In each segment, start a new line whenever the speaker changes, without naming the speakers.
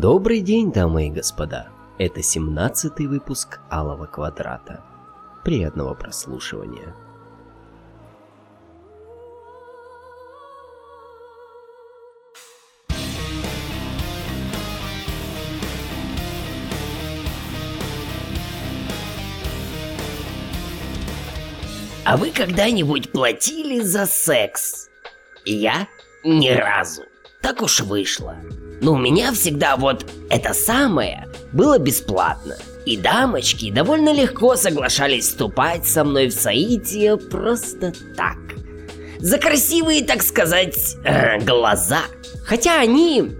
Добрый день, дамы и господа. Это 17 выпуск Алого Квадрата. Приятного прослушивания.
А вы когда-нибудь платили за секс? Я ни разу. Так уж вышло. Но у меня всегда вот это самое было бесплатно. И дамочки довольно легко соглашались вступать со мной в соитие просто так. За красивые, так сказать, э, глаза. Хотя они,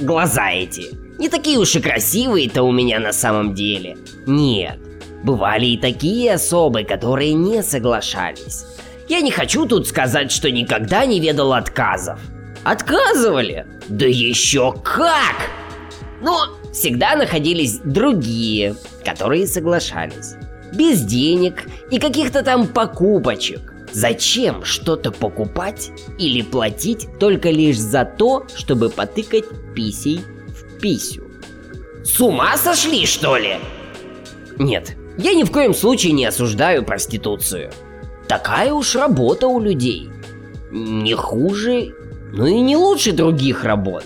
глаза эти, не такие уж и красивые-то у меня на самом деле. Нет, бывали и такие особы, которые не соглашались. Я не хочу тут сказать, что никогда не ведал отказов. Отказывали? Да еще как! Но всегда находились другие, которые соглашались. Без денег и каких-то там покупочек. Зачем что-то покупать или платить только лишь за то, чтобы потыкать писей в писю? С ума сошли, что ли? Нет, я ни в коем случае не осуждаю проституцию. Такая уж работа у людей. Не хуже, но и не лучше других работ.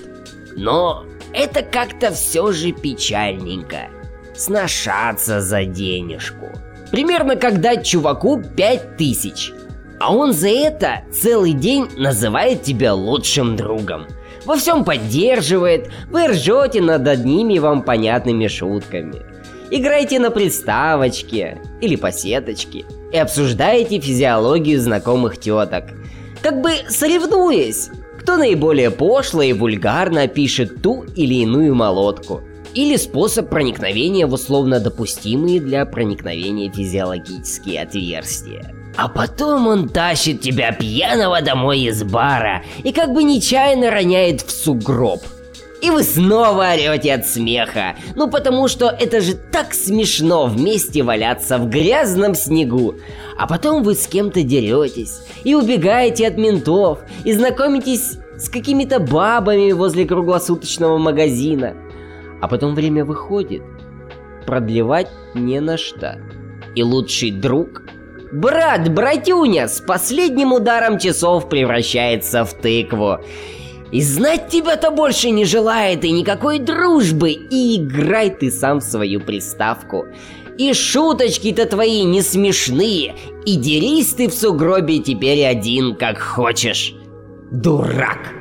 Но это как-то все же печальненько. Сношаться за денежку. Примерно как дать чуваку пять тысяч. А он за это целый день называет тебя лучшим другом. Во всем поддерживает, вы ржете над одними вам понятными шутками. Играете на приставочке или по сеточке и обсуждаете физиологию знакомых теток. Как бы соревнуясь, кто наиболее пошло и вульгарно пишет ту или иную молотку, или способ проникновения в условно допустимые для проникновения физиологические отверстия. А потом он тащит тебя пьяного домой из бара и как бы нечаянно роняет в сугроб. И вы снова орете от смеха. Ну потому что это же так смешно вместе валяться в грязном снегу. А потом вы с кем-то деретесь и убегаете от ментов и знакомитесь с какими-то бабами возле круглосуточного магазина. А потом время выходит. Продлевать не на что. И лучший друг, брат, братюня, с последним ударом часов превращается в тыкву. И знать тебя-то больше не желает, и никакой дружбы, и играй ты сам в свою приставку. И шуточки-то твои не смешные, и дерись ты в сугробе теперь один, как хочешь. Дурак!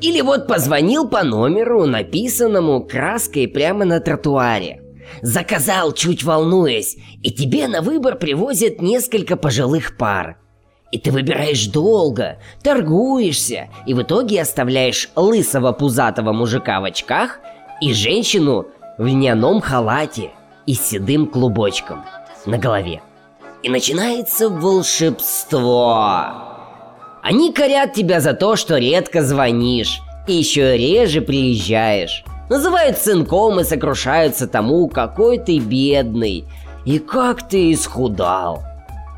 Или вот позвонил по номеру, написанному краской прямо на тротуаре. Заказал, чуть волнуясь, и тебе на выбор привозят несколько пожилых пар. И ты выбираешь долго, торгуешься, и в итоге оставляешь лысого пузатого мужика в очках и женщину в льняном халате и седым клубочком на голове. И начинается волшебство. Они корят тебя за то, что редко звонишь и еще реже приезжаешь. Называют сынком и сокрушаются тому, какой ты бедный и как ты исхудал.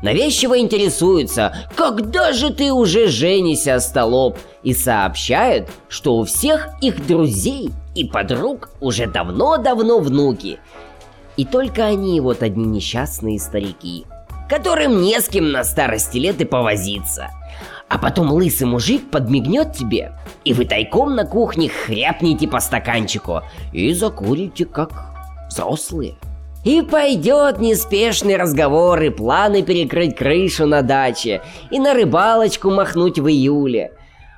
Навязчиво интересуются, когда же ты уже женишься, столоп, и сообщают, что у всех их друзей и подруг уже давно-давно внуки. И только они вот одни несчастные старики, которым не с кем на старости лет и повозиться. А потом лысый мужик подмигнет тебе, и вы тайком на кухне хряпнете по стаканчику и закурите как взрослые. И пойдет неспешный разговор и планы перекрыть крышу на даче и на рыбалочку махнуть в июле.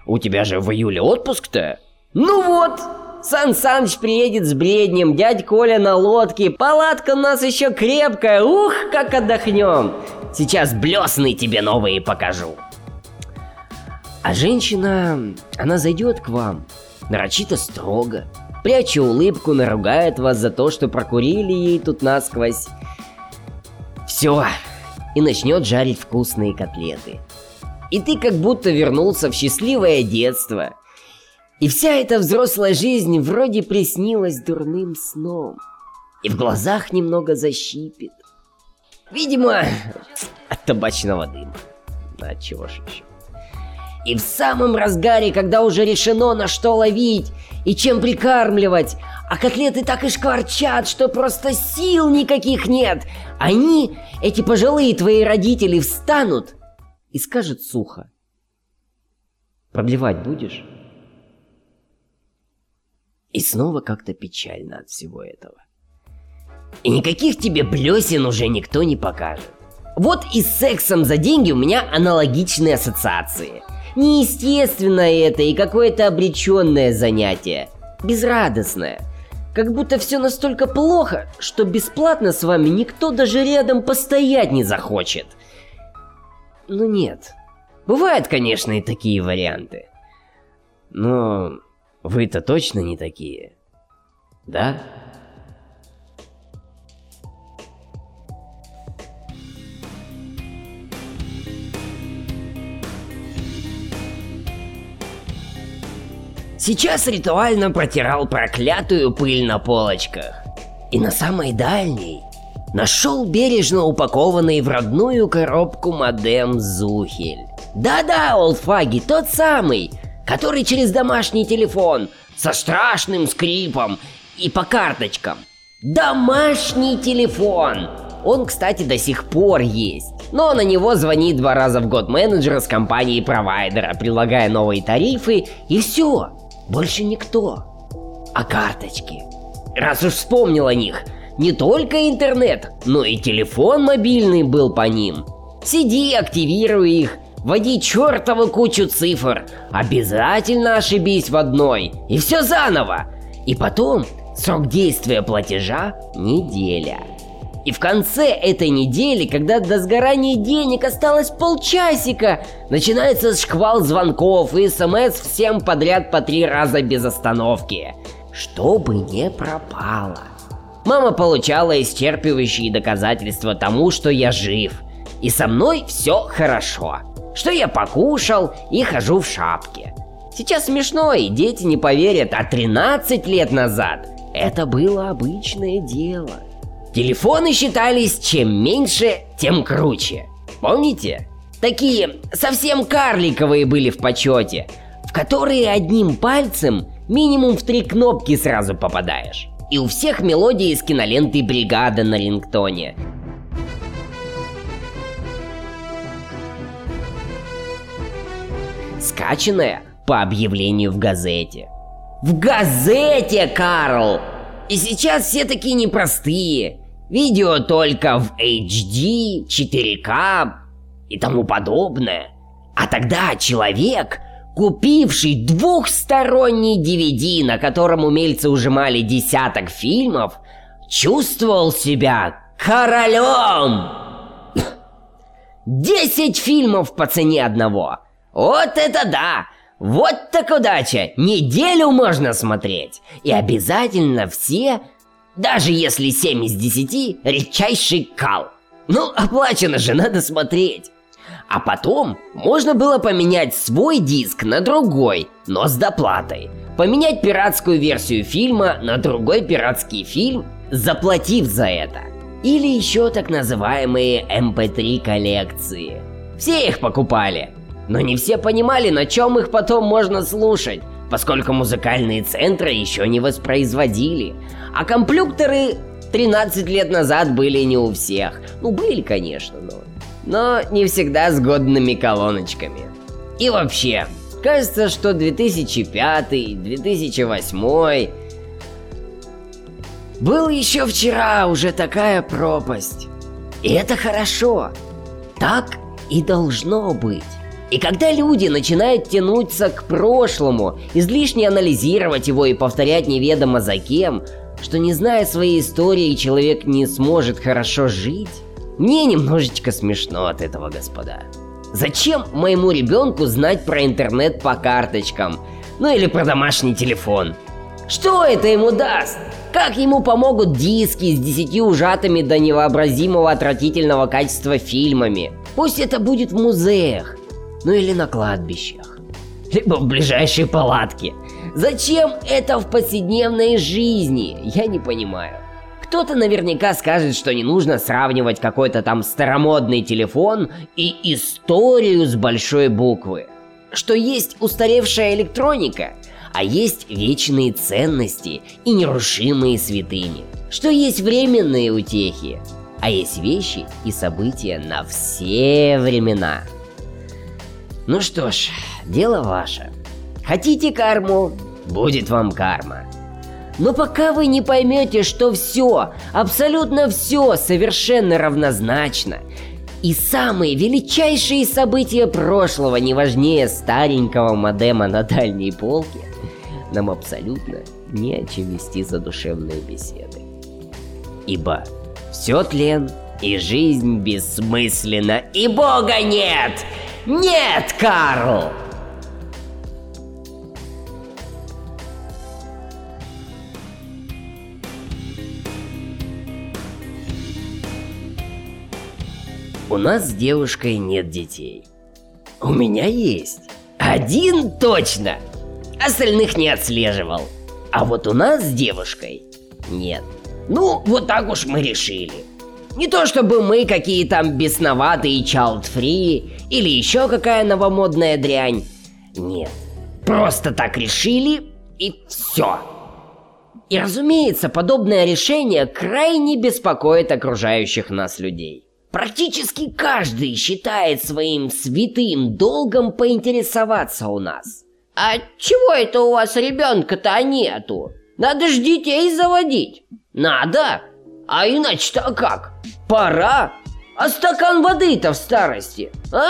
У тебя же в июле отпуск-то? Ну вот, Сан Саныч приедет с бреднем, дядь Коля на лодке, палатка у нас еще крепкая, ух, как отдохнем. Сейчас блесны тебе новые покажу. А женщина, она зайдет к вам, нарочито строго, пряча улыбку, наругает вас за то, что прокурили ей тут насквозь. Все, и начнет жарить вкусные котлеты. И ты как будто вернулся в счастливое детство. И вся эта взрослая жизнь вроде приснилась дурным сном. И в глазах немного защипит. Видимо, от табачного дыма. А чего ж еще? И в самом разгаре, когда уже решено на что ловить и чем прикармливать, а котлеты так и шкварчат, что просто сил никаких нет, они, эти пожилые твои родители, встанут и скажут сухо. Продлевать будешь? И снова как-то печально от всего этого. И никаких тебе блесен уже никто не покажет. Вот и с сексом за деньги у меня аналогичные ассоциации. Неестественное это и какое-то обреченное занятие. Безрадостное. Как будто все настолько плохо, что бесплатно с вами никто даже рядом постоять не захочет. Ну нет. Бывают, конечно, и такие варианты. Но вы-то точно не такие. Да? Сейчас ритуально протирал проклятую пыль на полочках. И на самой дальней нашел бережно упакованный в родную коробку модем Зухель. Да-да, олдфаги, тот самый, который через домашний телефон, со страшным скрипом и по карточкам. Домашний телефон! Он, кстати, до сих пор есть. Но на него звонит два раза в год менеджер с компании провайдера, предлагая новые тарифы, и все. Больше никто. А карточки? Раз уж вспомнил о них, не только интернет, но и телефон мобильный был по ним. Сиди, активируй их, вводи чертову кучу цифр, обязательно ошибись в одной, и все заново. И потом срок действия платежа – неделя. И в конце этой недели, когда до сгорания денег осталось полчасика, начинается шквал звонков и смс всем подряд по три раза без остановки. Чтобы не пропало. Мама получала исчерпывающие доказательства тому, что я жив. И со мной все хорошо что я покушал и хожу в шапке. Сейчас смешно, и дети не поверят, а 13 лет назад это было обычное дело. Телефоны считались чем меньше, тем круче. Помните? Такие совсем карликовые были в почете, в которые одним пальцем минимум в три кнопки сразу попадаешь. И у всех мелодии из киноленты «Бригада» на рингтоне. скачанная по объявлению в газете. В газете, Карл! И сейчас все такие непростые. Видео только в HD, 4К и тому подобное. А тогда человек, купивший двухсторонний DVD, на котором умельцы ужимали десяток фильмов, чувствовал себя королем. Десять фильмов по цене одного. Вот это да! Вот так удача! Неделю можно смотреть! И обязательно все, даже если 7 из 10, редчайший кал. Ну, оплачено же, надо смотреть. А потом можно было поменять свой диск на другой, но с доплатой. Поменять пиратскую версию фильма на другой пиратский фильм, заплатив за это. Или еще так называемые MP3 эм коллекции. Все их покупали, но не все понимали, на чем их потом можно слушать, поскольку музыкальные центры еще не воспроизводили. А компьютеры 13 лет назад были не у всех. Ну, были, конечно, но... Но не всегда с годными колоночками. И вообще, кажется, что 2005, 2008 был еще вчера уже такая пропасть. И это хорошо. Так и должно быть. И когда люди начинают тянуться к прошлому, излишне анализировать его и повторять неведомо за кем, что не зная своей истории человек не сможет хорошо жить, мне немножечко смешно от этого, господа. Зачем моему ребенку знать про интернет по карточкам? Ну или про домашний телефон? Что это ему даст? Как ему помогут диски с десяти ужатыми до невообразимого отвратительного качества фильмами? Пусть это будет в музеях, ну или на кладбищах. Либо в ближайшей палатке. Зачем это в повседневной жизни? Я не понимаю. Кто-то наверняка скажет, что не нужно сравнивать какой-то там старомодный телефон и историю с большой буквы. что есть устаревшая электроника, а есть вечные ценности и нерушимые святыни, что есть временные утехи, а есть вещи и события на все времена. Ну что ж, дело ваше. Хотите карму, будет вам карма. Но пока вы не поймете, что все, абсолютно все совершенно равнозначно, и самые величайшие события прошлого не важнее старенького модема на дальней полке, нам абсолютно не о чем вести задушевные беседы. Ибо все тлен, и жизнь бессмысленна, и Бога нет! Нет, Карл! У нас с девушкой нет детей. У меня есть. Один точно. Остальных не отслеживал. А вот у нас с девушкой нет. Ну, вот так уж мы решили. Не то чтобы мы какие там бесноватые child-free или еще какая новомодная дрянь. Нет. Просто так решили и все. И разумеется, подобное решение крайне беспокоит окружающих нас людей. Практически каждый считает своим святым долгом поинтересоваться у нас. А чего это у вас ребенка-то нету? Надо ж детей заводить. Надо? А иначе-то как? Пора? А стакан воды-то в старости, а?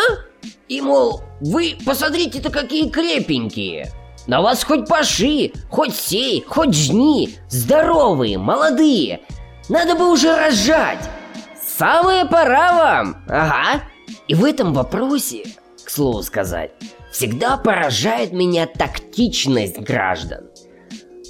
И, мол, вы посмотрите-то какие крепенькие. На вас хоть паши, хоть сей, хоть жни, здоровые, молодые. Надо бы уже рожать. Самая пора вам! Ага! И в этом вопросе, к слову сказать, всегда поражает меня тактичность граждан.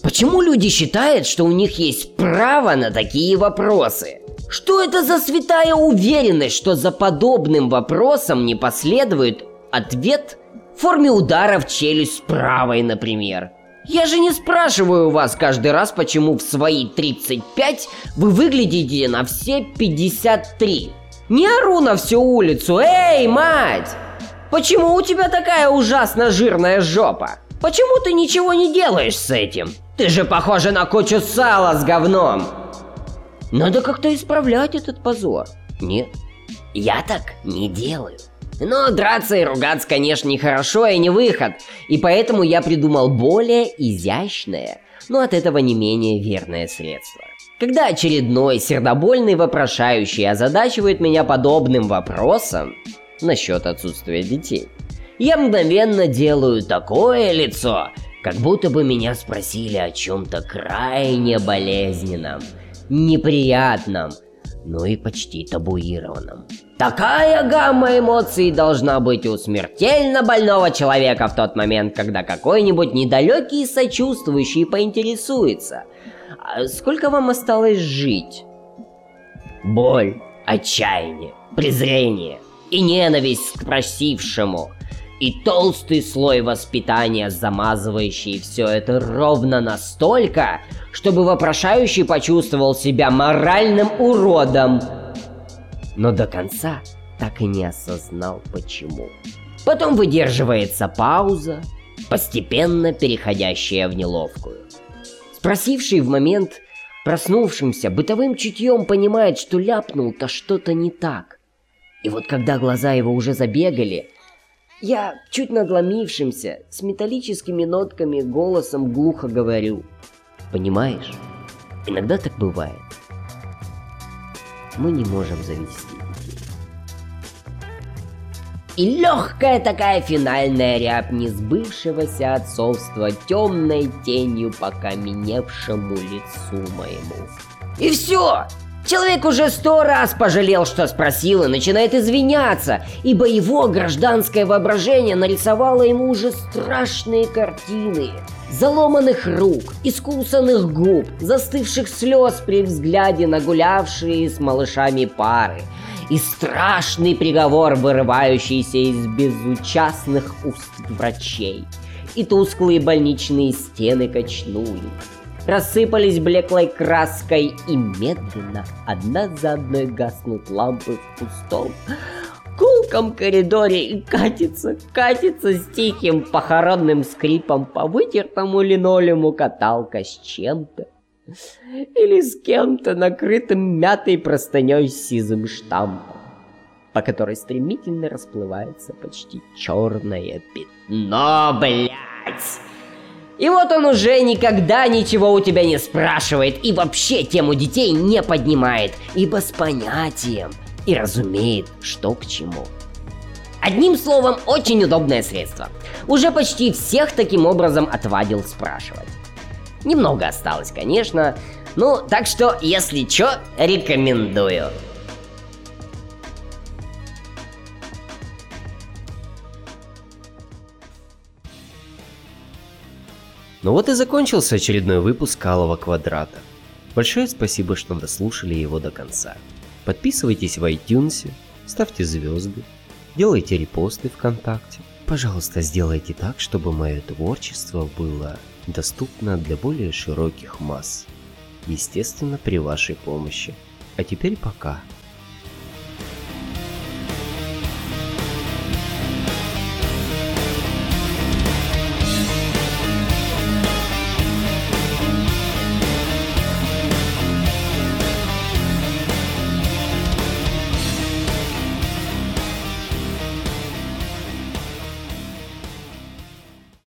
Почему люди считают, что у них есть право на такие вопросы? Что это за святая уверенность, что за подобным вопросом не последует ответ в форме удара в челюсть правой, например? Я же не спрашиваю вас каждый раз, почему в свои 35 вы выглядите на все 53. Не ору на всю улицу, эй, мать! Почему у тебя такая ужасно жирная жопа? Почему ты ничего не делаешь с этим? Ты же похожа на кучу сала с говном. Надо как-то исправлять этот позор. Нет, я так не делаю. Но драться и ругаться, конечно, нехорошо и не выход, и поэтому я придумал более изящное, но от этого не менее верное средство. Когда очередной сердобольный вопрошающий озадачивает меня подобным вопросом насчет отсутствия детей, я мгновенно делаю такое лицо, как будто бы меня спросили о чем-то крайне болезненном, неприятном, но и почти табуированном. Такая гамма эмоций должна быть у смертельно больного человека в тот момент, когда какой-нибудь недалекий сочувствующий поинтересуется. А сколько вам осталось жить? Боль, отчаяние, презрение и ненависть к просившему – и толстый слой воспитания, замазывающий все это ровно настолько, чтобы вопрошающий почувствовал себя моральным уродом, но до конца так и не осознал почему. Потом выдерживается пауза, постепенно переходящая в неловкую. Спросивший в момент проснувшимся бытовым чутьем понимает, что ляпнул-то что-то не так. И вот когда глаза его уже забегали, я чуть надломившимся, с металлическими нотками голосом глухо говорю. Понимаешь, иногда так бывает мы не можем завести детей. И легкая такая финальная рябь несбывшегося отцовства темной тенью по каменевшему лицу моему. И все! Человек уже сто раз пожалел, что спросил, и начинает извиняться, ибо его гражданское воображение нарисовало ему уже страшные картины. Заломанных рук, искусанных губ, застывших слез при взгляде на гулявшие с малышами пары, и страшный приговор, вырывающийся из безучастных уст врачей, и тусклые больничные стены качнули, рассыпались блеклой краской и медленно одна за одной гаснут лампы в пустом, узком коридоре и катится, катится с тихим похоронным скрипом по вытертому линолеуму каталка с чем-то. Или с кем-то накрытым мятой простыней с сизым штампом, по которой стремительно расплывается почти черное пятно, блядь. И вот он уже никогда ничего у тебя не спрашивает и вообще тему детей не поднимает, ибо с понятием и разумеет, что к чему. Одним словом, очень удобное средство. Уже почти всех таким образом отвадил спрашивать. Немного осталось, конечно, ну, так что, если чё, рекомендую.
Ну вот и закончился очередной выпуск Алого Квадрата. Большое спасибо, что дослушали его до конца. Подписывайтесь в iTunes, ставьте звезды, делайте репосты ВКонтакте. Пожалуйста, сделайте так, чтобы мое творчество было доступно для более широких масс. Естественно, при вашей помощи. А теперь пока.